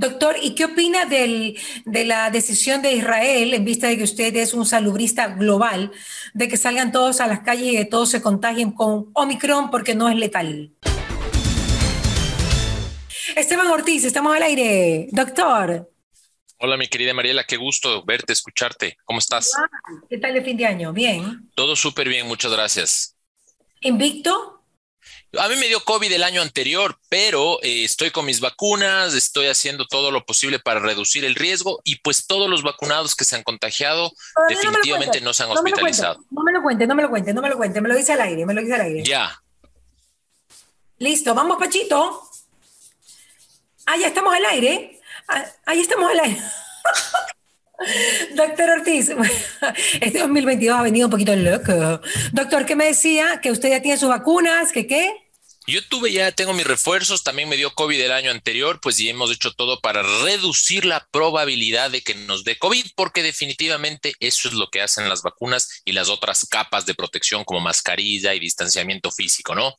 Doctor, ¿y qué opina del, de la decisión de Israel, en vista de que usted es un salubrista global, de que salgan todos a las calles y que todos se contagien con Omicron porque no es letal? Esteban Ortiz, estamos al aire. Doctor. Hola, mi querida Mariela, qué gusto verte, escucharte. ¿Cómo estás? ¿Qué tal el fin de año? Bien. Todo súper bien, muchas gracias. ¿Invicto? A mí me dio COVID el año anterior, pero eh, estoy con mis vacunas, estoy haciendo todo lo posible para reducir el riesgo y pues todos los vacunados que se han contagiado definitivamente no, se han hospitalizado. No me lo cuente, no me lo cuente, no me lo cuente, me lo dice al aire, me lo dice al aire. Ya. Listo, vamos Pachito. Ah, ya estamos al aire. Ah, ahí estamos al aire. Doctor Ortiz, este 2022 ha venido un poquito loco. Doctor, ¿qué me decía? ¿Que usted ya tiene sus vacunas? ¿Que qué? Yo tuve ya, tengo mis refuerzos, también me dio COVID el año anterior, pues ya hemos hecho todo para reducir la probabilidad de que nos dé COVID, porque definitivamente eso es lo que hacen las vacunas y las otras capas de protección como mascarilla y distanciamiento físico, ¿no?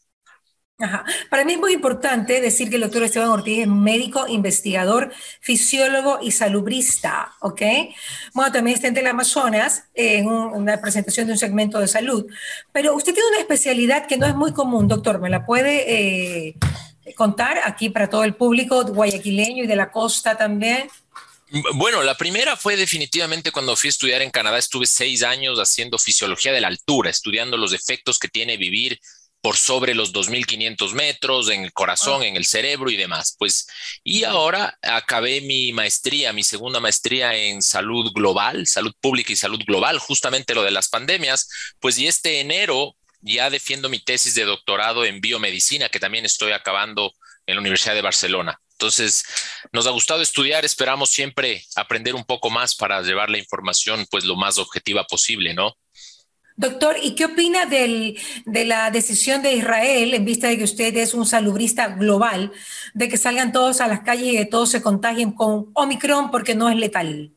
Para mí es muy importante decir que el doctor Esteban Ortiz es médico, investigador, fisiólogo y salubrista, ¿ok? Bueno, también está en el Amazonas en una presentación de un segmento de salud, pero usted tiene una especialidad que no es muy común, doctor, ¿me la puede eh, contar aquí para todo el público guayaquileño y de la costa también? Bueno, la primera fue definitivamente cuando fui a estudiar en Canadá, estuve seis años haciendo fisiología de la altura, estudiando los efectos que tiene vivir por sobre los 2.500 metros, en el corazón, en el cerebro y demás. Pues, y ahora acabé mi maestría, mi segunda maestría en salud global, salud pública y salud global, justamente lo de las pandemias. Pues, y este enero ya defiendo mi tesis de doctorado en biomedicina, que también estoy acabando en la Universidad de Barcelona. Entonces, nos ha gustado estudiar, esperamos siempre aprender un poco más para llevar la información pues lo más objetiva posible, ¿no? Doctor, ¿y qué opina del, de la decisión de Israel, en vista de que usted es un salubrista global, de que salgan todos a las calles y que todos se contagien con Omicron porque no es letal?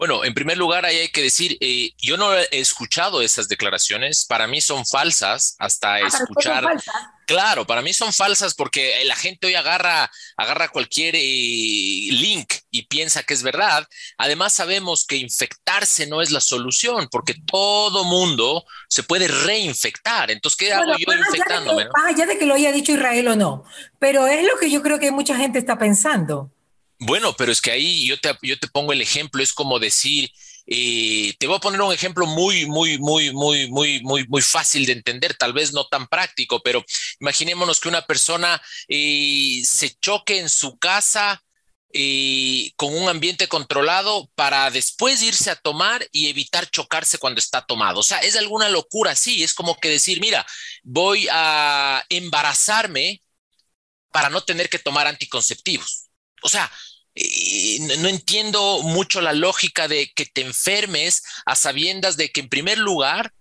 Bueno, en primer lugar, ahí hay que decir, eh, yo no he escuchado esas declaraciones, para mí son falsas, hasta ah, escuchar. Claro, para mí son falsas porque la gente hoy agarra, agarra cualquier eh, link y piensa que es verdad. Además, sabemos que infectarse no es la solución porque todo mundo se puede reinfectar. Entonces, ¿qué hago yo infectándome? Ya de que lo haya dicho Israel o no, pero es lo que yo creo que mucha gente está pensando. Bueno, pero es que ahí yo te, yo te pongo el ejemplo, es como decir, eh, te voy a poner un ejemplo muy, muy, muy, muy, muy, muy, muy fácil de entender, tal vez no tan práctico, pero imaginémonos que una persona eh, se choque en su casa eh, con un ambiente controlado para después irse a tomar y evitar chocarse cuando está tomado. O sea, es alguna locura, sí, es como que decir, mira, voy a embarazarme para no tener que tomar anticonceptivos. O sea, no entiendo mucho la lógica de que te enfermes a sabiendas de que en primer lugar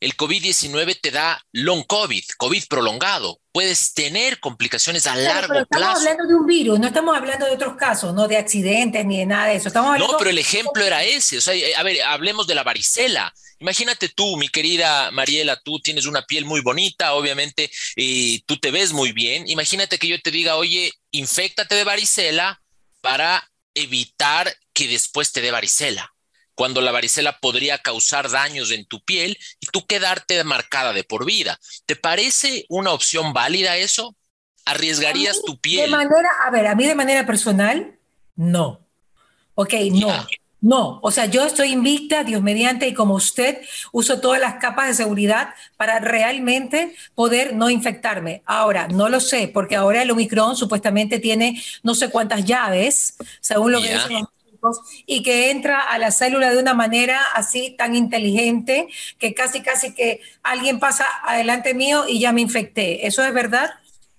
el COVID-19 te da long COVID, COVID prolongado. Puedes tener complicaciones a largo pero estamos plazo. hablando de un virus, no estamos hablando de otros casos, no de accidentes ni de nada de eso. Estamos no, pero el ejemplo era ese. O sea, eh, a ver, hablemos de la varicela. Imagínate tú, mi querida Mariela, tú tienes una piel muy bonita, obviamente, y tú te ves muy bien. Imagínate que yo te diga, oye, infectate de varicela para evitar que después te dé varicela, cuando la varicela podría causar daños en tu piel y tú quedarte marcada de por vida. ¿Te parece una opción válida eso? ¿Arriesgarías tu piel? De manera, a ver, a mí de manera personal, no. Ok, no. No, o sea, yo estoy invicta, Dios mediante, y como usted, uso todas las capas de seguridad para realmente poder no infectarme. Ahora, no lo sé, porque ahora el Omicron supuestamente tiene no sé cuántas llaves, según lo que dicen los médicos, y que entra a la célula de una manera así tan inteligente que casi, casi que alguien pasa adelante mío y ya me infecté. ¿Eso es verdad?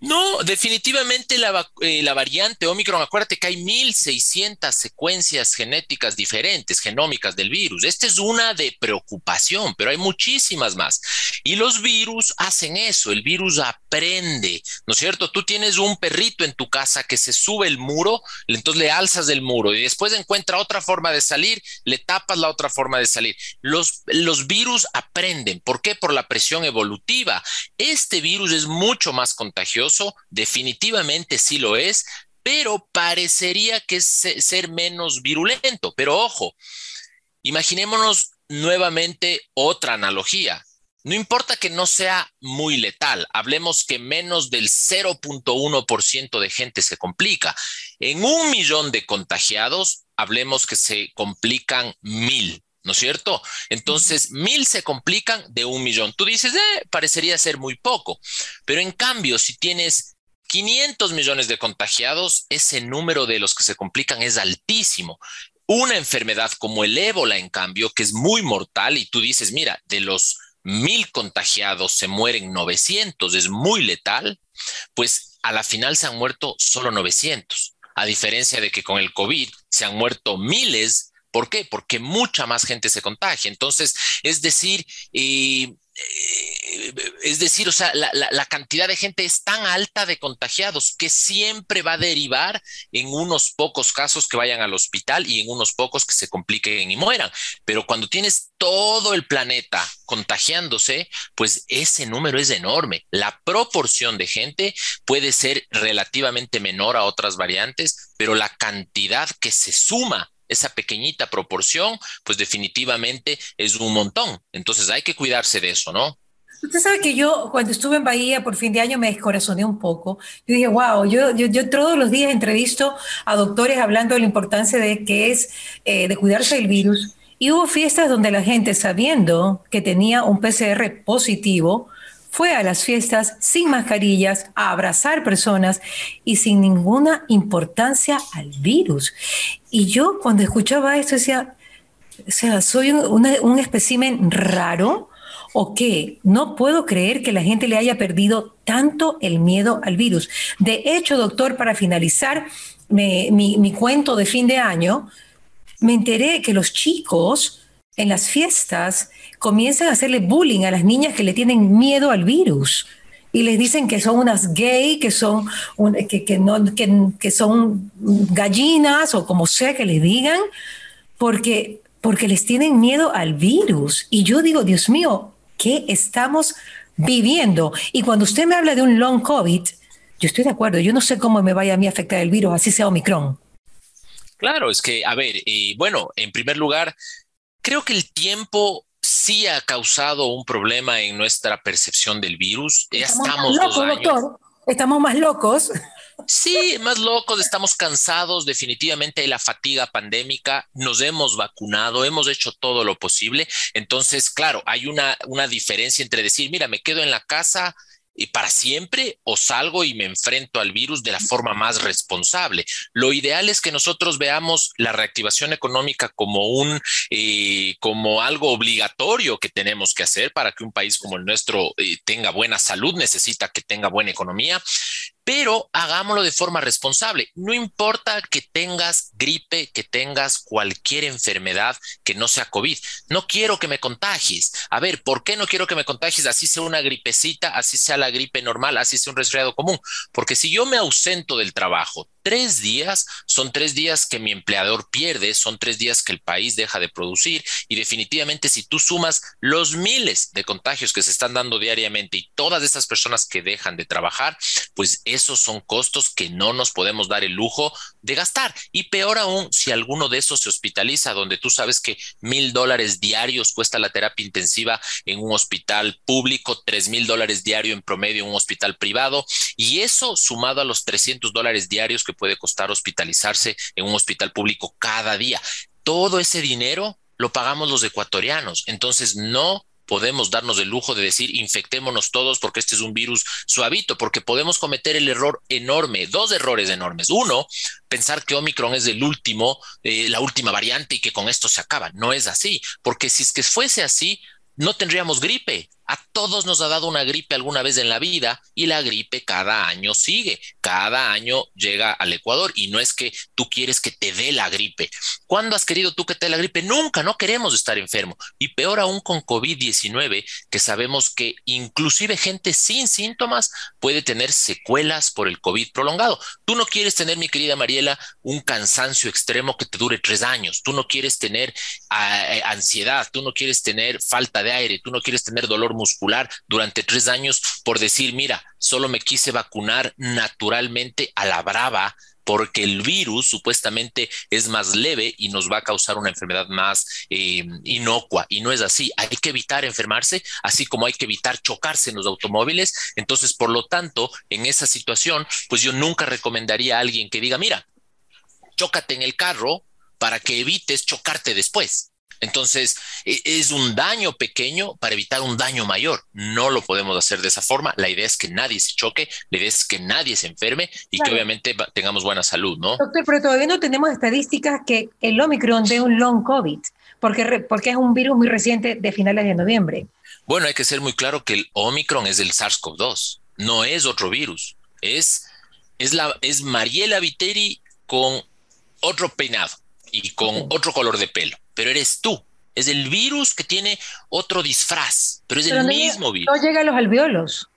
No, definitivamente la, eh, la, variante Omicron, acuérdate que hay 1600 secuencias genéticas diferentes, genómicas del virus. Esta es una de preocupación, pero hay muchísimas más. Y los virus hacen eso, el virus aprende, ¿no es cierto? Tú tienes un perrito en tu casa que se sube el muro, entonces le alzas del muro y después encuentra otra forma de salir, le tapas la otra forma de salir. Los, los virus aprenden. ¿Por qué? Por la presión evolutiva. Este virus es mucho más contagioso definitivamente sí lo es, pero parecería que es ser menos virulento. Pero ojo, imaginémonos nuevamente otra analogía. No importa que no sea muy letal, hablemos que menos del 0.1% de gente se complica. En un millón de contagiados, hablemos que se complican mil. ¿No es cierto? Entonces, mil se complican de un millón. Tú dices, eh, parecería ser muy poco, pero en cambio, si tienes 500 millones de contagiados, ese número de los que se complican es altísimo. Una enfermedad como el ébola, en cambio, que es muy mortal, y tú dices, mira, de los mil contagiados se mueren 900, es muy letal, pues a la final se han muerto solo 900, a diferencia de que con el COVID se han muerto miles ¿Por qué? Porque mucha más gente se contagia. Entonces, es decir, eh, eh, es decir, o sea, la, cantidad de gente es tan alta de contagiados que siempre va a derivar en unos pocos casos que vayan al hospital y en unos pocos que se compliquen y mueran. Pero cuando tienes todo el planeta contagiándose, pues ese número es enorme. La proporción de gente puede ser relativamente menor a otras variantes, pero la cantidad que se suma esa pequeñita proporción, pues definitivamente es un montón. Entonces hay que cuidarse de eso, ¿no? Usted sabe que yo cuando estuve en Bahía por fin de año me descorazoné un poco. Yo dije, wow, yo, yo, todos los días entrevisto a doctores hablando de la importancia de que es eh, de cuidarse del virus. Y hubo fiestas donde la gente, sabiendo que tenía un PCR positivo, fue a las fiestas sin mascarillas, a abrazar personas y sin ninguna importancia al virus. Y yo cuando escuchaba esto decía, o sea, soy un, un espécimen raro o qué? No puedo creer que la gente le haya perdido tanto el miedo al virus. De hecho, doctor, para finalizar mi, mi cuento de fin de año, me enteré que los chicos en las fiestas comienzan a hacerle bullying a las niñas que le tienen miedo al virus y les dicen que son unas gay, que son, que, no, que, son gallinas o como sea que les digan, porque, porque les tienen miedo al virus. Y yo digo, Dios mío, ¿qué estamos viviendo? Y cuando usted me habla de un long COVID, yo estoy de acuerdo, yo no sé cómo me vaya a mí afectar el virus, así sea Omicron. Claro, es que, a ver, y bueno, en primer lugar, creo que el tiempo sí ha causado un problema en nuestra percepción del virus. Ya estamos, locos, doctor. Estamos más locos. Sí, más locos, estamos cansados definitivamente de la fatiga pandémica, nos hemos vacunado, hemos hecho todo lo posible. Entonces, claro, hay una, una diferencia entre decir, mira, me quedo en la casa, y para siempre o salgo y me enfrento al virus de la forma más responsable. Lo ideal es que nosotros veamos la reactivación económica como un eh, como algo obligatorio que tenemos que hacer para que un país como el nuestro eh, tenga buena salud, necesita que tenga buena economía, pero hagámoslo de forma responsable. No importa que tengas gripe, que tengas cualquier enfermedad que no sea COVID. No quiero que me contagies. A ver, ¿por qué no quiero que me contagies? Así sea una gripecita, así sea la gripe normal, así sea un resfriado común. Porque si yo me ausento del trabajo tres días, son tres días que mi empleador pierde, son tres días que el país deja de producir y definitivamente si tú sumas los miles de contagios que se están dando diariamente y todas esas personas que dejan de trabajar, pues esos son costos que no nos podemos dar el lujo de gastar. Y peor aún, si alguno de esos se hospitaliza, donde tú sabes que mil dólares diarios cuesta la terapia intensiva en un hospital público, tres mil dólares diario en promedio en un hospital privado, y eso sumado a los 300 dólares diarios que puede costar hospitalizarse en un hospital público cada día. Todo ese dinero lo pagamos los ecuatorianos. Entonces, no podemos darnos el lujo de decir infectémonos todos porque este es un virus suavito, porque podemos cometer el error enorme, dos errores enormes. Uno, pensar que Omicron es el último, eh, la última variante y que con esto se acaba. No es así, porque si es que fuese así, no tendríamos gripe. A todos nos ha dado una gripe alguna vez en la vida y la gripe cada año sigue, cada año llega al Ecuador y no es que tú quieres que te dé la gripe. ¿Cuándo has querido tú que te dé la gripe? Nunca, no queremos estar enfermo. Y peor aún con COVID-19, que sabemos que inclusive gente sin síntomas puede tener secuelas por el COVID prolongado. Tú no quieres tener, mi querida Mariela, un cansancio extremo que te dure tres años. Tú no quieres tener ah, eh, ansiedad, tú no quieres tener falta de aire, tú no quieres tener dolor muscular durante tres años por decir, mira, solo me quise vacunar naturalmente a la brava porque el virus supuestamente es más leve y nos va a causar una enfermedad más eh, inocua. Y no es así. Hay que evitar enfermarse, así como hay que evitar chocarse en los automóviles. Entonces, por lo tanto, en esa situación, pues yo nunca recomendaría a alguien que diga, mira, chócate en el carro para que evites chocarte después. Entonces, e, es un daño pequeño para evitar un daño mayor. No lo podemos hacer de esa forma. La idea es que nadie se choque, la idea es que nadie se enferme y que obviamente tengamos buena salud, ¿no? Doctor, pero todavía no tenemos estadísticas que el Omicron dé un long COVID, porque, porque es un virus muy reciente de finales de noviembre. Bueno, hay que ser muy claro que el Omicron es del SARS-CoV-2, no es otro virus. Es, es, la, es Mariela Viteri con otro peinado y con otro color de pelo pero eres tú. Es el virus que tiene otro disfraz, pero es el mismo virus. No llega a los alveolos.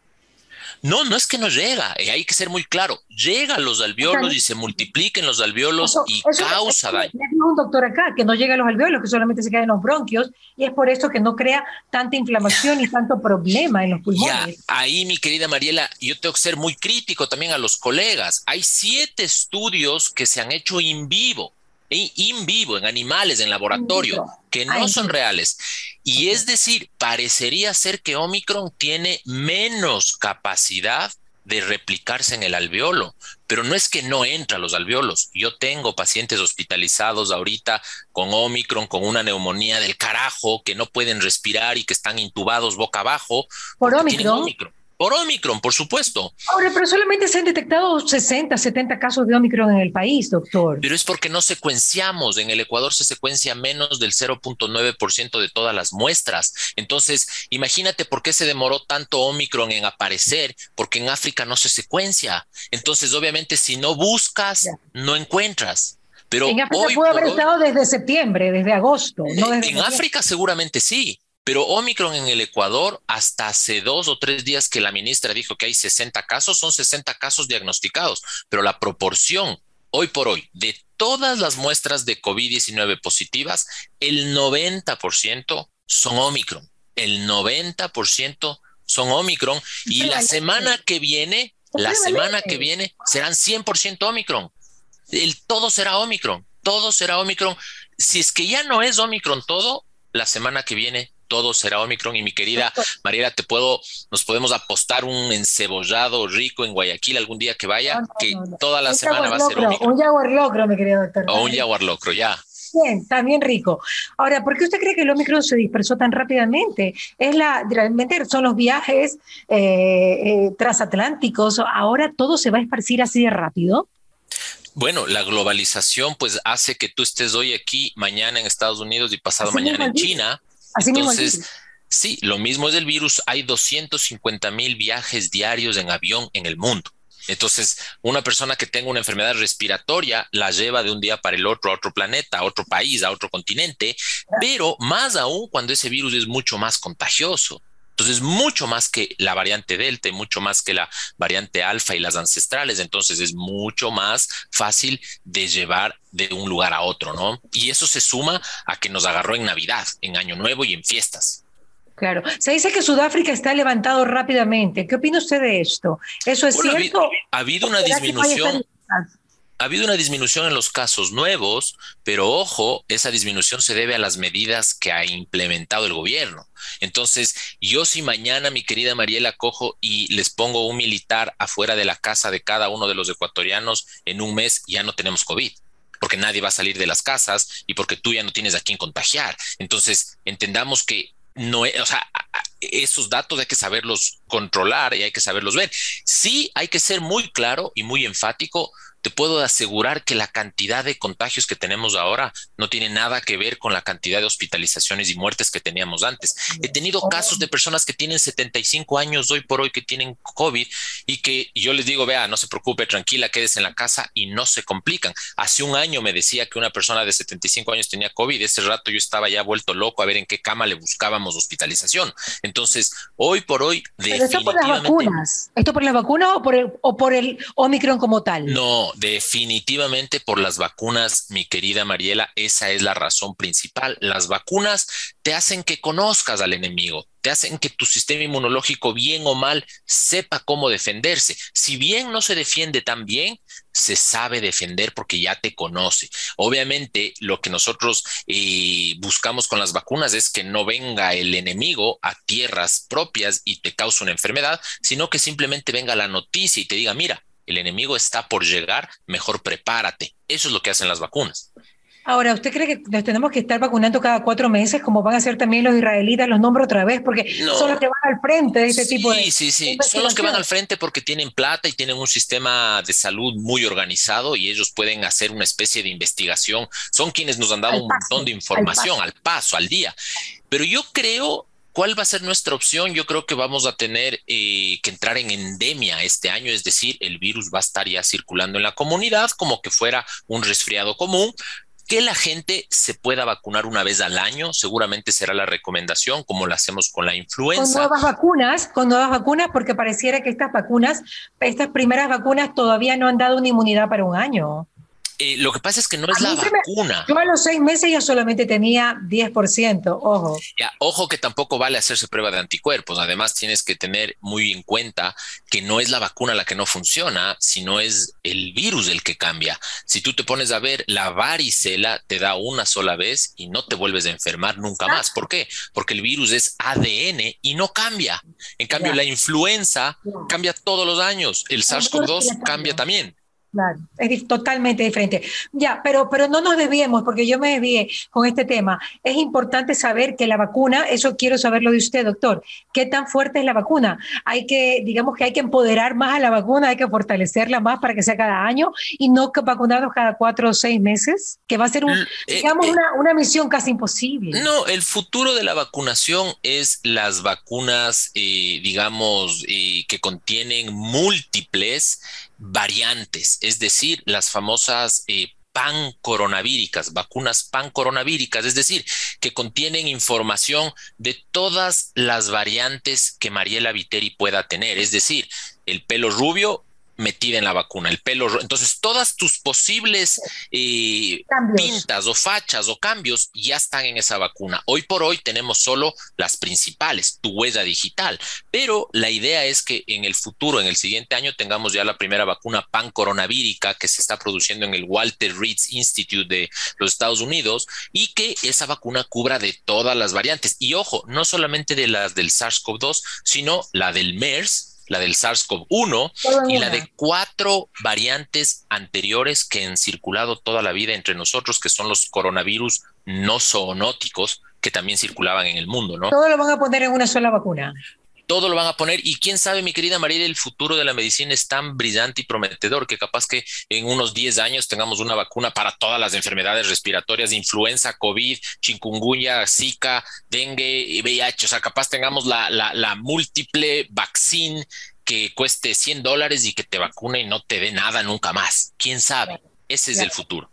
No, no es que no llega, eh, hay que ser muy claro. Llega a los alveolos y se multipliquen los alveolos y causa daño. Un doctor acá que no llega a los alveolos, que solamente se queda en los bronquios, y es por eso que no crea tanta inflamación y tanto problema en los pulmones. ahí, mi querida Mariela, yo tengo que ser muy crítico también a los colegas. Hay siete estudios que se han hecho en vivo in vivo, en animales, en laboratorio, que no son reales. Y es decir, parecería ser que Omicron tiene menos capacidad de replicarse en el alveolo, pero no es que no entra a los alveolos. Yo tengo pacientes hospitalizados ahorita con Omicron, con una neumonía del carajo, que no pueden respirar y que están intubados boca abajo. Por Omicron. Por Omicron, por supuesto. Ahora, pero solamente se han detectado 60, 70 casos de Omicron en el país, doctor. Pero es porque no secuenciamos. En el Ecuador se secuencia menos del 0.9% de todas las muestras. Entonces, imagínate por qué se demoró tanto Omicron en aparecer, porque en África no se secuencia. Entonces, obviamente, si no buscas, no encuentras. Pero en África puede haber estado desde septiembre, desde agosto. en África seguramente sí, pero Omicron en el Ecuador, hasta hace dos o tres días que la ministra dijo que hay 60 casos, son 60 casos diagnosticados, pero la proporción hoy por hoy de todas las muestras de COVID-19 positivas, el 90% son Omicron. El 90% son Omicron y la semana que viene, la semana que viene serán 100% Omicron. El todo será Omicron, todo será Omicron. Si es que ya no es Omicron todo, la semana que viene todo será Omicron. Y mi querida Mariela, te puedo, nos podemos apostar un encebollado rico en Guayaquil algún día que vaya, que toda la semana va a ser Omicron. Un jaguar locro, mi querido doctor. O un jaguar locro, ya. Bien, también rico. Ahora, ¿por qué usted cree que el Omicron se dispersó tan rápidamente? Es la, realmente son los viajes eh, eh, transatlánticos. Ahora todo se va a esparcir así de rápido. Bueno, la globalización pues hace que tú estés hoy aquí, mañana en Estados Unidos y pasado mañana en China. Entonces, sí, lo mismo es el virus. Hay 250 mil viajes diarios en avión en el mundo. Entonces, una persona que tenga una enfermedad respiratoria la lleva de un día para el otro a otro planeta, a otro país, a otro continente, pero más aún cuando ese virus es mucho más contagioso. Entonces, mucho más que la variante Delta y mucho más que la variante Alfa y las ancestrales. Entonces, es mucho más fácil de llevar de un lugar a otro, ¿no? Y eso se suma a que nos agarró en Navidad, en Año Nuevo y en fiestas. Claro. Se dice que Sudáfrica está levantado rápidamente. ¿Qué opina usted de esto? ¿Eso es cierto? Ha habido, una disminución ha habido una disminución en los casos nuevos, pero ojo, esa disminución se debe a las medidas que ha implementado el gobierno. Entonces, yo si mañana, mi querida Mariela, cojo y les pongo un militar afuera de la casa de cada uno de los ecuatorianos en un mes, ya no tenemos COVID porque nadie va a salir de las casas y porque tú ya no tienes a quién contagiar. Entonces, entendamos que no, o sea, esos datos hay que saberlos controlar y hay que saberlos ver. Sí, hay que ser muy claro y muy enfático te puedo asegurar que la cantidad de contagios que tenemos ahora no tiene nada que ver con la cantidad de hospitalizaciones y muertes que teníamos antes. He tenido casos de personas que tienen 75 años hoy por hoy que tienen COVID y que yo les digo, vea, no se preocupe, tranquila, quédese en la casa y no se complican. Hace un año me decía que una persona de 75 años tenía COVID, ese rato yo estaba ya vuelto loco a ver en qué cama le buscábamos hospitalización. Entonces, hoy por hoy, definitivamente... ¿Esto por las vacunas? ¿Esto por las vacunas o por el, o por el Omicron como tal? No, definitivamente por las vacunas, mi querida Mariela, esa es la razón principal. Las vacunas te hacen que conozcas al enemigo, te hacen que tu sistema inmunológico, bien o mal, sepa cómo defenderse. Si bien no se defiende tan bien, se sabe defender porque ya te conoce. Obviamente, lo que nosotros eh, buscamos con las vacunas es que no venga el enemigo a tierras propias y te cause una enfermedad, sino que simplemente venga la noticia y te diga, mira, el enemigo está por llegar, mejor prepárate. Eso es lo que hacen las vacunas. Ahora, ¿usted cree que nos tenemos que estar vacunando cada cuatro meses, como van a hacer también los israelitas? Los nombro otra vez, porque son los que van al frente de este tipo de. Sí, sí, sí. Son los que van al frente porque tienen plata y tienen un sistema de salud muy organizado y ellos pueden hacer una especie de investigación. Son quienes nos han dado un montón de información al paso, al día. Pero yo creo ¿Cuál va a ser nuestra opción? Yo creo que vamos a tener eh, que entrar en endemia este año, es decir, el virus va a estar ya circulando en la comunidad como que fuera un resfriado común. Que la gente se pueda vacunar una vez al año, seguramente será la recomendación, como lo hacemos con la influenza. Con nuevas vacunas, con nuevas vacunas, porque pareciera que estas vacunas, estas primeras vacunas todavía no han dado una inmunidad para un año. Eh, lo que pasa es que no es la vacuna. yo a los seis meses ya solamente tenía 10%, ojo. Ya, ojo que tampoco vale hacerse prueba de anticuerpos. Además, tienes que tener muy en cuenta que no es la vacuna la que no funciona, sino es el virus el que cambia. Si tú te pones a ver, la varicela te da una sola vez y no te vuelves a enfermar nunca más. ¿Por qué? Porque el virus es ADN y no cambia. En cambio, la influenza cambia todos los años. El SARS-CoV-2 cambia también. Claro, es totalmente diferente. Ya, pero, pero no nos desviemos, porque yo me desvié con este tema. Es importante saber que la vacuna, eso quiero saberlo de usted, doctor. ¿Qué tan fuerte es la vacuna? Hay que, digamos que hay que empoderar más a la vacuna, hay que fortalecerla más para que sea cada año y no vacunarnos cada cuatro o seis meses, que va a ser, un, eh, digamos, eh, una, una, misión casi imposible. No, el futuro de la vacunación es las vacunas, eh, digamos, que contienen múltiples variantes, es decir, las famosas eh, pan-coronavíricas, vacunas pan-coronavíricas, es decir, que contienen información de todas las variantes que Mariela Viteri pueda tener, es decir, el pelo rubio metida en la vacuna, el pelo. Entonces, todas tus posibles eh, pintas o fachas o cambios ya están en esa vacuna. Hoy por hoy tenemos solo las principales, tu huella digital, pero la idea es que en el futuro, en el siguiente año, tengamos ya la primera vacuna pan-coronavírica que se está produciendo en el Walter Reed Institute de los Estados Unidos y que esa vacuna cubra de todas las variantes. Y ojo, no solamente de las del SARS-CoV-2, sino la del MERS la del SARS-CoV-1 y la de cuatro variantes anteriores que han circulado toda la vida entre nosotros, que son los coronavirus no zoonóticos que también circulaban en el mundo, ¿no? Todo lo van a poner en una sola vacuna todo lo van a poner y quién sabe, mi querida María, el futuro de la medicina es tan brillante y prometedor que capaz que en unos 10 años tengamos una vacuna para todas las enfermedades respiratorias, influenza, COVID, chikungunya, Zika, dengue, VIH, o sea, capaz tengamos la, la, múltiple vaccine que cueste 100 dólares y que te vacune y no te dé nada nunca más. ¿Quién sabe? Ese es el futuro.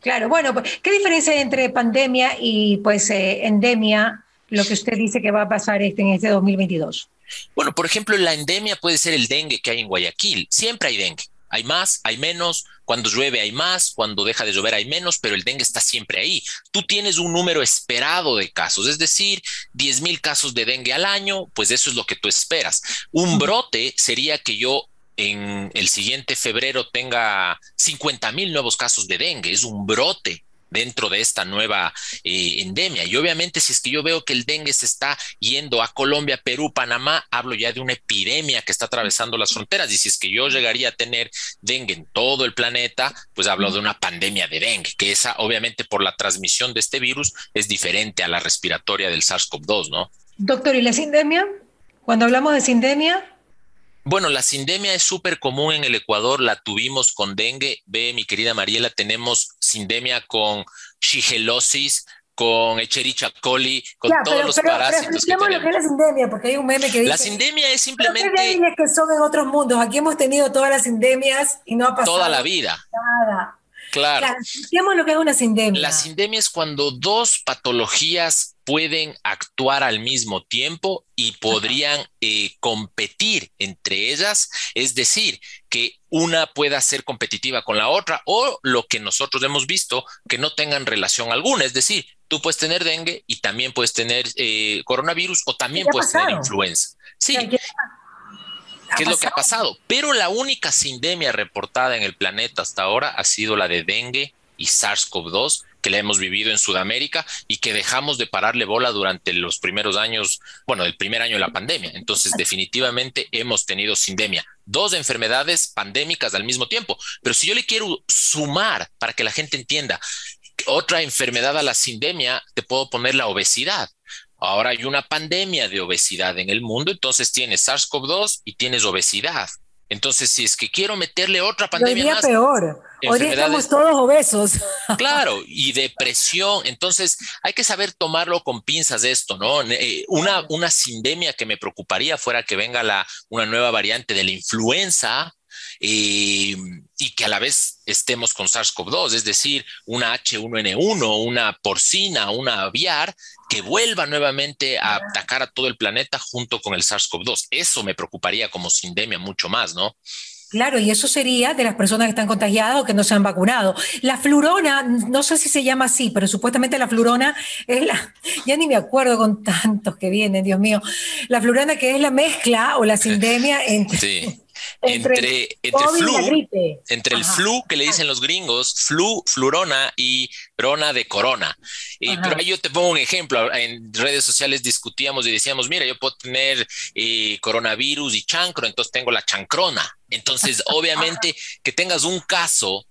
Claro, bueno, pues, ¿qué diferencia hay entre pandemia y pues eh, endemia lo que usted dice que va a pasar este, en este 2022? Bueno, por ejemplo, la endemia puede ser el dengue que hay en Guayaquil. Siempre hay dengue. Hay más, hay menos, cuando llueve hay más, cuando deja de llover hay menos, pero el dengue está siempre ahí. Tú tienes un número esperado de casos, es decir, 10 mil casos de dengue al año, pues eso es lo que tú esperas. Un brote sería que yo en el siguiente febrero tenga 50 mil nuevos casos de dengue, es un brote dentro de esta nueva eh, endemia. Y obviamente si es que yo veo que el dengue se está yendo a Colombia, Perú, Panamá, hablo ya de una epidemia que está atravesando las fronteras. Y si es que yo llegaría a tener dengue en todo el planeta, pues hablo de una pandemia de dengue, que esa obviamente por la transmisión de este virus es diferente a la respiratoria del SARS-CoV-2, ¿no? Doctor, ¿y la sindemia? Cuando hablamos de sindemia, bueno, la sindemia es súper común en el Ecuador, la tuvimos con dengue. Ve, mi querida Mariela, tenemos sindemia con shigelosis, con Echerichia coli, con todos los parásitos que tenemos. lo que es la sindemia, porque hay un meme que dice... La sindemia es simplemente... que son en otros mundos. Aquí hemos tenido todas las sindemias y no ha pasado Toda la vida. Nada. Claro. lo que es una sindemia. La sindemia es cuando dos patologías pueden actuar al mismo tiempo y podrían eh, competir entre ellas, es decir, que una pueda ser competitiva con la otra o lo que nosotros hemos visto, que no tengan relación alguna, es decir, tú puedes tener dengue y también puedes tener eh, coronavirus o también puedes tener influenza. Sí. ¿Qué es lo que ha pasado? Pero la única sindemia reportada en el planeta hasta ahora ha sido la de dengue y SARS-CoV-2 que la hemos vivido en Sudamérica y que dejamos de pararle bola durante los primeros años, bueno, el primer año de la pandemia. Entonces, definitivamente hemos tenido sindemia, dos enfermedades pandémicas al mismo tiempo. Pero si yo le quiero sumar para que la gente entienda otra enfermedad a la sindemia, te puedo poner la obesidad. Ahora hay una pandemia de obesidad en el mundo, entonces tienes SARS-CoV-2 y tienes obesidad. Entonces, si es que quiero meterle otra pandemia hoy más, peor. Hoy estamos todos obesos. Claro, y depresión. Entonces, hay que saber tomarlo con pinzas esto, ¿no? Eh, una, una sindemia que me preocuparía fuera que venga la, una nueva variante de la influenza, eh, y que a la vez estemos con SARS-CoV-2, es decir, una H1N1, una porcina, una aviar, que vuelva nuevamente a atacar a todo el planeta junto con el SARS-CoV-2. Eso me preocuparía como sindemia mucho más, ¿no? Claro, y eso sería de las personas que están contagiadas o que no se han vacunado. La flurona, no sé si se llama así, pero supuestamente la flurona es la, ya ni me acuerdo con tantos que vienen, Dios mío, la flurona que es la mezcla o la sindemia entre entre, entre, flu, entre el flu que le dicen los gringos, flu, flurona y brona de corona. Y, pero ahí yo te pongo un ejemplo. En redes sociales discutíamos y decíamos, mira, yo puedo tener eh, coronavirus y chancro, entonces tengo la chancrona. Entonces, obviamente, que tengas un caso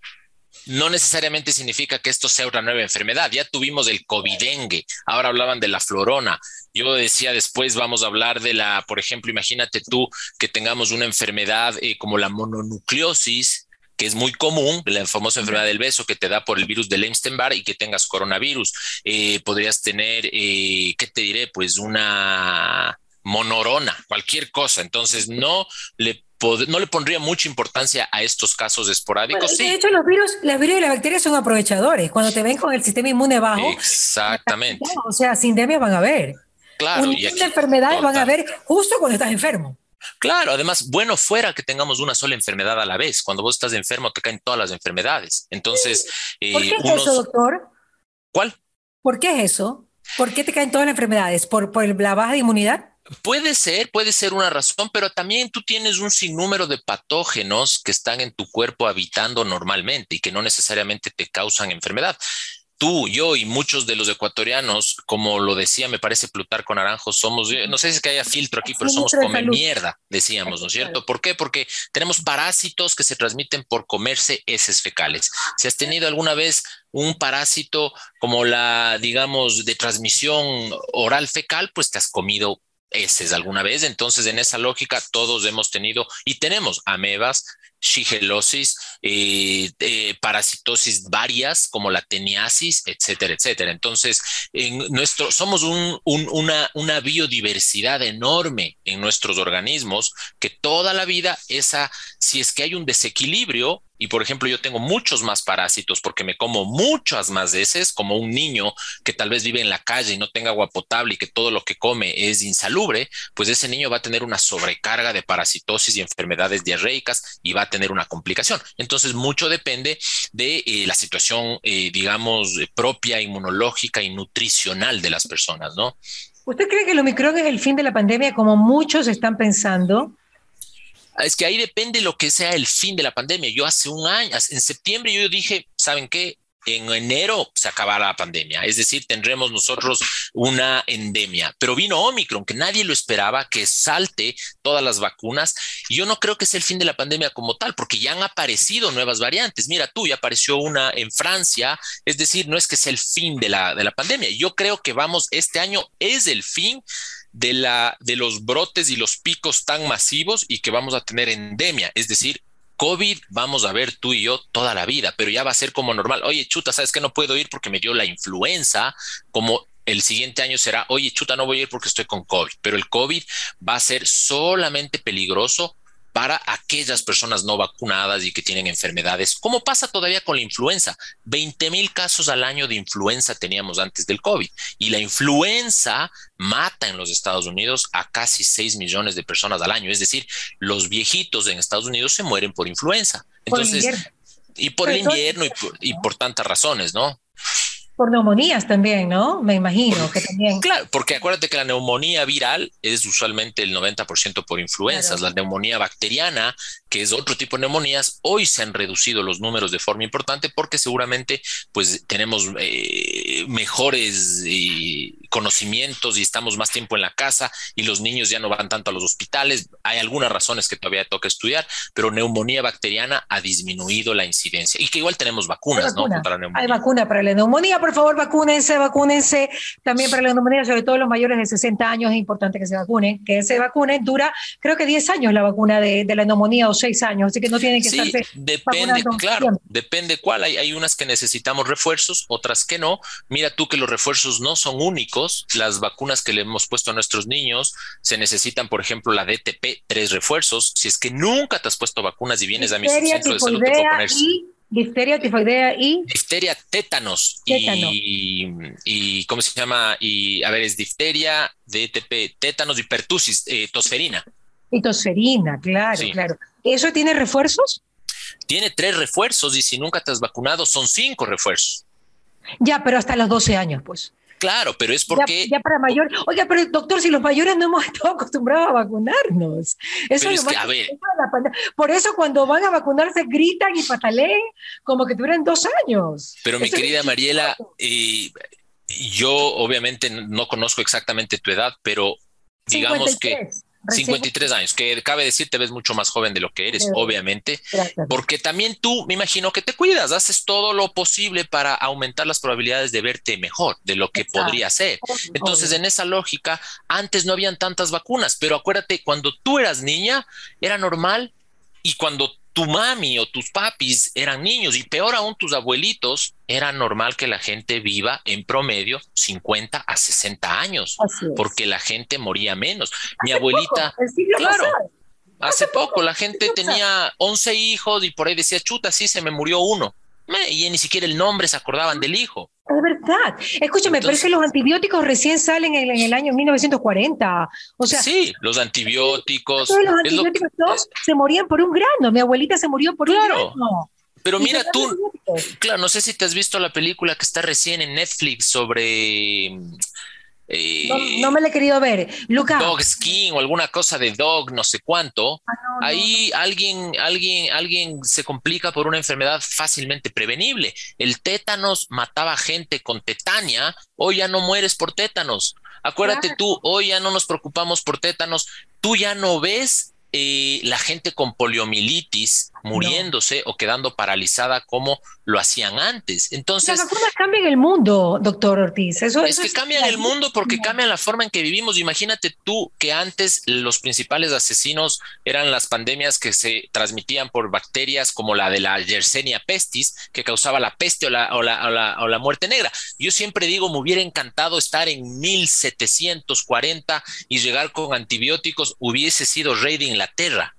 no necesariamente significa que esto sea una nueva enfermedad. Ya tuvimos el covidengue, ahora hablaban de la florona. Yo decía después vamos a hablar de la, por ejemplo, imagínate tú que tengamos una enfermedad eh, como la mononucleosis, que es muy común, la famosa enfermedad del beso que te da por el virus del Epstein-Barr y que tengas coronavirus. Eh, podrías tener, eh, ¿qué te diré? Pues una monorona, cualquier cosa. Entonces, no le no le pondría mucha importancia a estos casos esporádicos. De hecho, los virus, virus y las bacterias son aprovechadores. Cuando te ven con el sistema inmune bajo, exactamente. O sea, sindemia van a ver. Claro, y aquí, enfermedades van a ver justo cuando estás enfermo. Claro, además, bueno fuera que tengamos una sola enfermedad a la vez. Cuando vos estás enfermo, te caen todas las enfermedades. Entonces, ¿por qué es eso, doctor? ¿Cuál? ¿Por qué es eso? ¿Por qué te caen todas las enfermedades? ¿Por, por la baja de inmunidad? Puede ser, puede ser una razón, pero también tú tienes un sinnúmero de patógenos que están en tu cuerpo habitando normalmente y que no necesariamente te causan enfermedad. Tú, yo y muchos de los ecuatorianos, como lo decía, me parece Plutarco Naranjo, somos, no sé si es que haya filtro aquí, pero somos come mierda, decíamos, ¿no es cierto? ¿Por qué? Porque tenemos parásitos que se transmiten por comerse heces fecales. Si has tenido alguna vez un parásito como la, digamos, de transmisión oral fecal, pues te has comido es alguna vez. Entonces, en esa lógica, todos hemos tenido y tenemos amebas, shigelosis, eh, eh, parasitosis varias como la teniasis, etcétera, etcétera. Entonces, en nuestro, somos una, una biodiversidad enorme en nuestros organismos que toda la vida esa, si es que hay un desequilibrio, y por ejemplo, yo tengo muchos más parásitos porque me como muchas más veces, como un niño que tal vez vive en la calle y no tenga agua potable y que todo lo que come es insalubre, pues ese niño va a tener una sobrecarga de parasitosis y enfermedades diarreicas y va a tener una complicación. Entonces, mucho depende de eh, la situación, eh, digamos, propia, inmunológica y nutricional de las personas, ¿no? ¿Usted cree que el Omicron es el fin de la pandemia como muchos están pensando? Es que ahí depende lo que sea el fin de la pandemia. Yo hace un año, en septiembre yo dije, ¿saben qué? En enero se acabará la pandemia, es decir, tendremos nosotros una endemia. Pero vino Omicron, que nadie lo esperaba, que salte todas las vacunas. Y yo no creo que sea el fin de la pandemia como tal, porque ya han aparecido nuevas variantes. Mira tú, ya apareció una en Francia, es decir, no es que sea el fin de la, de la pandemia. Yo creo que vamos, este año es el fin de, la, de los brotes y los picos tan masivos y que vamos a tener endemia, es decir, COVID vamos a ver tú y yo toda la vida, pero ya va a ser como normal. Oye, chuta, ¿sabes que no puedo ir porque me dio la influenza? Como el siguiente año será, oye, chuta, no voy a ir porque estoy con COVID, pero el COVID va a ser solamente peligroso para aquellas personas no vacunadas y que tienen enfermedades, como pasa todavía con la influenza. 20 mil casos al año de influenza teníamos antes del COVID y la influenza mata en los Estados Unidos a casi 6 millones de personas al año. Es decir, los viejitos en Estados Unidos se mueren por influenza. Entonces, y por el invierno y y por tantas razones, ¿no? Por neumonías también, ¿no? Me imagino que también. Claro, porque acuérdate que la neumonía viral es usualmente el 90% por influencias. La neumonía bacteriana, que es otro tipo de neumonías, hoy se han reducido los números de forma importante porque seguramente pues tenemos eh, mejores eh, conocimientos y estamos más tiempo en la casa y los niños ya no van tanto a los hospitales. Hay algunas razones que todavía toca estudiar, pero neumonía bacteriana ha disminuido la incidencia y que igual tenemos vacunas, ¿no? La. Hay vacuna para la neumonía por favor, vacúnense, vacúnense. También para la neumonía, sobre todo los mayores de 60 años, es importante que se vacunen, que se vacunen. Dura, creo que 10 años la vacuna de, la neumonía o 6 años, así que no tienen que sí, depende, claro, depende cuál. Hay, hay unas que necesitamos refuerzos, otras que no. Mira tú que los refuerzos no son únicos. Las vacunas que le hemos puesto a nuestros niños se necesitan, por ejemplo, la DTP, tres refuerzos. Si es que nunca te has puesto vacunas y vienes a mi centro de salud, te puedo poner Difteria, tifoidea y. Difteria, tétanos. Y, y, ¿cómo se llama? Y a ver, es difteria, DTP, tétanos y pertusis, eh, tosferina. Y tosferina, claro, claro. ¿Eso tiene refuerzos? Tiene tres refuerzos y si nunca te has vacunado son cinco refuerzos. Ya, pero hasta los 12 años, pues. Claro, pero es porque. Ya, para mayor. Oiga, pero doctor, si los mayores no hemos estado acostumbrados a vacunarnos. Eso es, que, a ver. Por eso cuando van a vacunarse gritan y pataleen como que tuvieran dos años. Pero mi querida Mariela, eh, yo obviamente no conozco exactamente tu edad, pero digamos que 53 años, que cabe decir, te ves mucho más joven de lo que eres, obviamente, porque también tú, me imagino que te cuidas, haces todo lo posible para aumentar las probabilidades de verte mejor de lo que podría ser. Entonces, en esa lógica, antes no habían tantas vacunas, pero acuérdate, cuando tú eras niña, era normal y cuando tu mami o tus papis eran niños y peor aún tus abuelitos, era normal que la gente viva en promedio 50 a 60 años, porque la gente moría menos. Mi abuelita, claro, hace poco la gente tenía 11 hijos y por ahí decía, chuta, sí, se me murió uno. Y ni siquiera el nombre se acordaban del hijo. Es verdad. Escúchame, pero es que los antibióticos recién salen en, el año 1940. O sea, sí, los antibióticos. Todos los antibióticos todos se morían por un grano. Mi abuelita se murió por un grano. Pero mira tú, claro, no sé si te has visto la película que está recién en Netflix sobre no, me la he querido ver. Luca. Dog skin o alguna cosa de dog, no sé cuánto. Ah, Ahí alguien, alguien, alguien se complica por una enfermedad fácilmente prevenible. El tétanos mataba gente con tetania. Hoy ya no mueres por tétanos. Acuérdate tú, hoy ya no nos preocupamos por tétanos. Tú ya no ves eh, la gente con poliomielitis muriéndose o quedando paralizada como lo hacían antes. Entonces, las vacunas cambian el mundo, doctor Ortiz. Eso, es que cambian el mundo porque cambian la forma en que vivimos. Imagínate tú que antes los principales asesinos eran las pandemias que se transmitían por bacterias como la de la Yersinia pestis, que causaba la peste o la, o la, o la muerte negra. Yo siempre digo, me hubiera encantado estar en 1740 y llegar con antibióticos, hubiese sido rey de Inglaterra.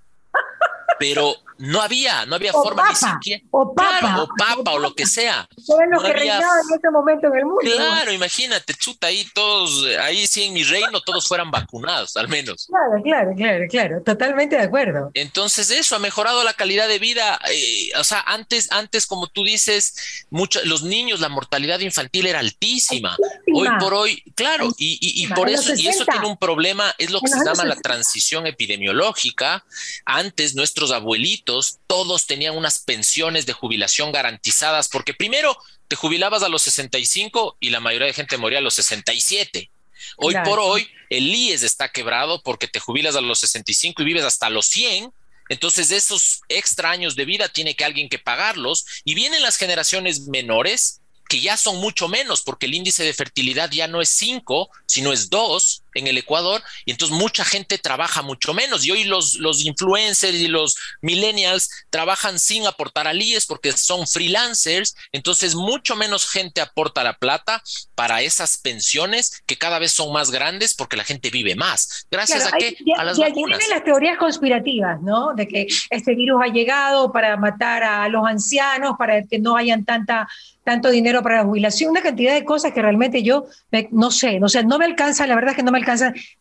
Pero no había, no había forma ni siquiera. O papa. o papa, o, lo que sea. lo que en ese momento en el mundo. Claro, imagínate, chuta, ahí todos, ahí sí en mi reino todos fueran vacunados, al menos. Claro, claro, claro, claro, totalmente de acuerdo. Entonces eso ha mejorado la calidad de vida. Eh, o sea, antes, antes, como tú dices, muchos, los niños, la mortalidad infantil era altísima. Hoy por hoy, claro, y, y, por eso, y eso tiene un problema, es lo que se llama la transición epidemiológica. Antes nuestros abuelitos todos tenían unas pensiones de jubilación garantizadas, porque primero te jubilabas a los 65 y la mayoría de gente moría a los 67. Hoy por hoy, el IES está quebrado porque te jubilas a los 65 y vives hasta los 100. Entonces, esos extra años de vida tiene que alguien que pagarlos. Y vienen las generaciones menores que ya son mucho menos porque el índice de fertilidad ya no es 5, sino es 2 en el Ecuador y entonces mucha gente trabaja mucho menos y hoy los, los influencers y los millennials trabajan sin aportar al IES porque son freelancers, entonces mucho menos gente aporta la plata para esas pensiones que cada vez son más grandes porque la gente vive más. Gracias a que a las vacunas. las teorías conspirativas, ¿no? De que este virus ha llegado para matar a los ancianos, para que no hayan tanta tanto dinero para la jubilación, una cantidad de cosas que realmente yo no sé, no sé, no me alcanza, la verdad es que no me alcanza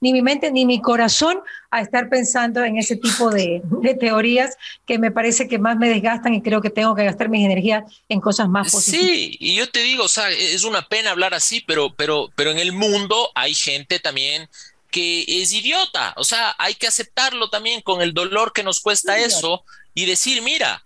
ni mi mente ni mi corazón a estar pensando en ese tipo de, teorías que me parece que más me desgastan y creo que tengo que gastar mis energías en cosas más positivas. Sí, y yo te digo, o sea, es una pena hablar así, pero, pero, pero en el mundo hay gente también que es idiota, o sea, hay que aceptarlo también con el dolor que nos cuesta eso y decir, mira,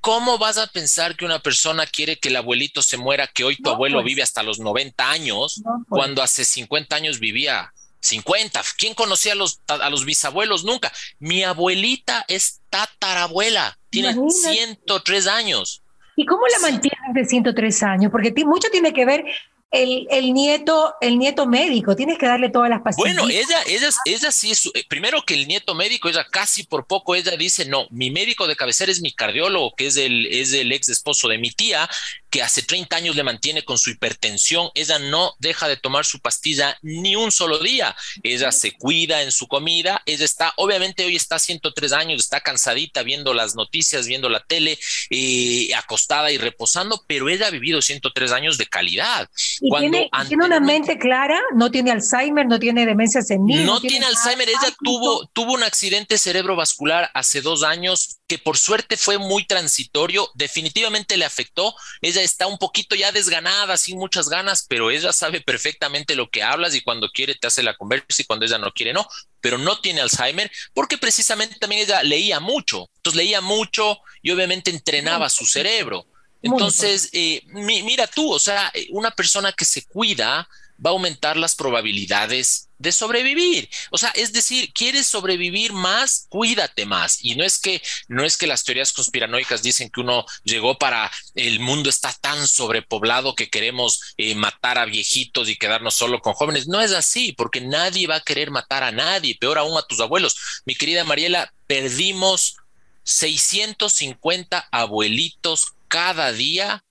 ¿Cómo vas a pensar que una persona quiere que el abuelito se muera, que hoy tu abuelo pues. vive hasta los 90 años, pues. cuando hace 50 años vivía 50? ¿Quién conocía a los, a los bisabuelos? Nunca. Mi abuelita es tatarabuela, tiene 103 años. ¿Y cómo la mantienes de 103 años? Porque mucho tiene que ver el, el, nieto, el nieto médico, tienes que darle todas las pastillas. Bueno, ella, ella, ella sí es, eh, primero que el nieto médico, ella casi por poco, ella dice, no, mi médico de cabecera es mi cardiólogo, que es el, es el ex esposo de mi tía, que hace 30 años le mantiene con su hipertensión, ella no deja de tomar su pastilla ni un solo día, ella se cuida en su comida, ella está, obviamente hoy está 103 años, está cansadita viendo las noticias, viendo la tele, eh, acostada y reposando, pero ella ha vivido 103 años de calidad. ¿Y tiene, tiene, una mente clara, no tiene Alzheimer, no tiene demencia senil. No, tiene, Alzheimer, ella tuvo, tuvo un accidente cerebrovascular hace dos años que por suerte fue muy transitorio, definitivamente le afectó, ella está un poquito ya desganada, sin muchas ganas, pero ella sabe perfectamente lo que hablas y cuando quiere te hace la conversa y cuando ella no quiere no, pero no tiene Alzheimer porque precisamente también ella leía mucho, entonces leía mucho y obviamente entrenaba su cerebro. Entonces, eh, mira tú, o sea, eh, una persona que se cuida va a aumentar las probabilidades de sobrevivir. O sea, es decir, quieres sobrevivir más, cuídate más. Y no es que no es que las teorías conspiranoicas dicen que uno llegó para el mundo está tan sobrepoblado que queremos eh, matar a viejitos y quedarnos solo con jóvenes. No es así, porque nadie va a querer matar a nadie, peor aún a tus abuelos. Mi querida Mariela, perdimos 650 abuelitos cada día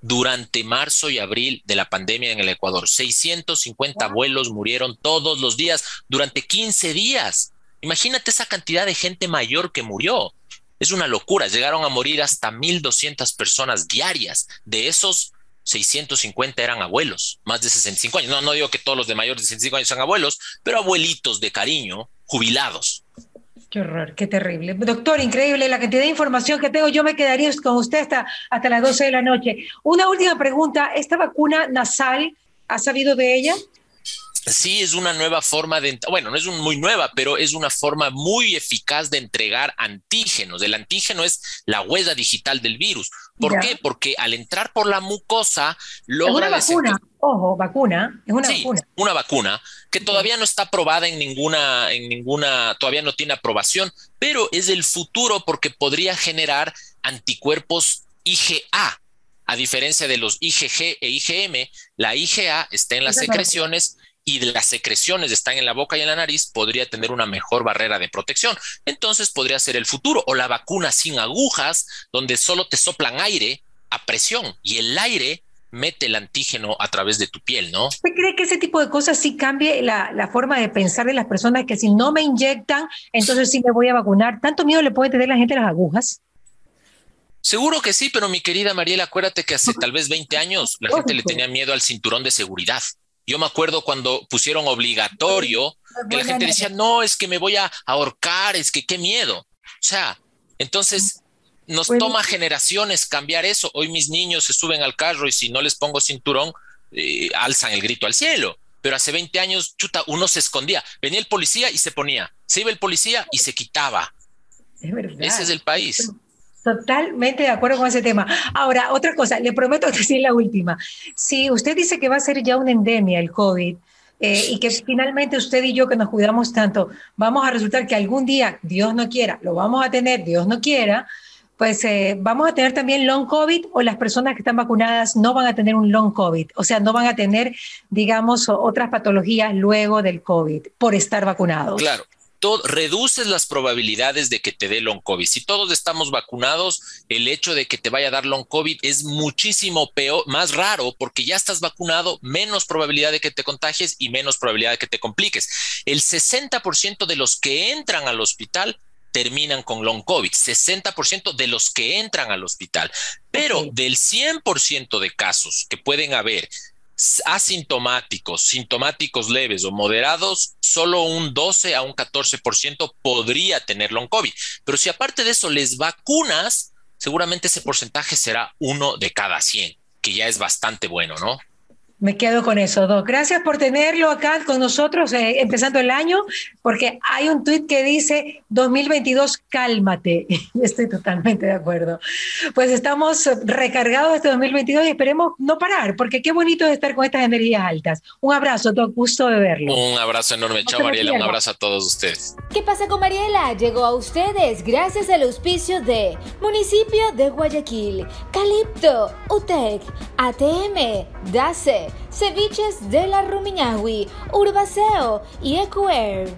durante marzo y abril de la pandemia en el Ecuador. 650 vuelos murieron todos los días durante 15 días. Imagínate esa cantidad de gente mayor que murió. Es una locura. Llegaron a morir hasta 1.200 personas diarias. De esos, 650 eran abuelos, más de 65 años. No, no digo que todos los de mayores de 65 años sean abuelos, pero abuelitos de cariño, jubilados. Qué horror, qué terrible. Doctor, increíble la cantidad de información que tengo. Yo me quedaría con usted hasta, hasta las 12 de la noche. Una última pregunta. ¿Esta vacuna nasal, ha sabido de ella? Sí, es una nueva forma de, bueno, no es muy nueva, pero es una forma muy eficaz de entregar antígenos. El antígeno es la huella digital del virus. ¿Por qué? Porque al entrar por la mucosa logra... Es una vacuna, ojo, vacuna, es una sí, vacuna. Una vacuna que todavía no está aprobada en ninguna, en ninguna, todavía no tiene aprobación, pero es el futuro porque podría generar anticuerpos IgA. A diferencia de los IgG e IgM, la IgA está en las secreciones y las secreciones están en la boca y en la nariz, podría tener una mejor barrera de protección. Entonces podría ser el futuro o la vacuna sin agujas, donde solo te soplan aire a presión y el aire mete el antígeno a través de tu piel, ¿no? ¿Usted cree que ese tipo de cosas sí cambie la, la, forma de pensar de las personas que si no me inyectan, entonces sí me voy a vacunar? ¿Tanto miedo le puede tener la gente a las agujas? Seguro que sí, pero mi querida Mariela, acuérdate que hace tal vez 20 años la gente le tenía miedo al cinturón de seguridad. Yo me acuerdo cuando pusieron obligatorio, que la gente decía, no, es que me voy a ahorcar, es que qué miedo. O sea, entonces nos toma generaciones cambiar eso. Hoy mis niños se suben al carro y si no les pongo cinturón, eh, alzan el grito al cielo. Pero hace 20 años, chuta, uno se escondía. Venía el policía y se ponía. Se iba el policía y se quitaba. Es verdad. Ese es el país. Totalmente de acuerdo con ese tema. Ahora, otra cosa, le prometo decir la última. Si usted dice que va a ser ya una endemia el COVID eh, y que finalmente usted y yo que nos cuidamos tanto, vamos a resultar que algún día, Dios no quiera, lo vamos a tener, Dios no quiera, pues eh, vamos a tener también long COVID o las personas que están vacunadas no van a tener un long COVID, o sea, no van a tener, digamos, otras patologías luego del COVID por estar vacunados. Claro. Todo, reduces las probabilidades de que te dé long COVID. Si todos estamos vacunados, el hecho de que te vaya a dar long COVID es muchísimo peor, más raro, porque ya estás vacunado, menos probabilidad de que te contagies y menos probabilidad de que te compliques. El 60% de los que entran al hospital terminan con long COVID, 60% de los que entran al hospital, pero del 100% de casos que pueden haber asintomáticos, sintomáticos leves o moderados, solo un 12 a un 14% podría tener long COVID. Pero si aparte de eso les vacunas, seguramente ese porcentaje será uno de cada 100, que ya es bastante bueno, ¿no? Me quedo con eso, Doc. Gracias por tenerlo acá con nosotros eh, empezando el año, porque hay un tuit que dice 2022, cálmate. Estoy totalmente de acuerdo. Pues estamos recargados este 2022 y esperemos no parar, porque qué bonito es estar con estas energías altas. Un abrazo, Doc, gusto de verlo. Un abrazo enorme. Chao, Mariela. Un abrazo a todos ustedes. ¿Qué pasa con Mariela? Llegó a ustedes gracias al auspicio de Municipio de Guayaquil, Calipto, UTEC, ATM, DACE. Ceviches de la Rumiñahui, Urbaceo y Ecuer.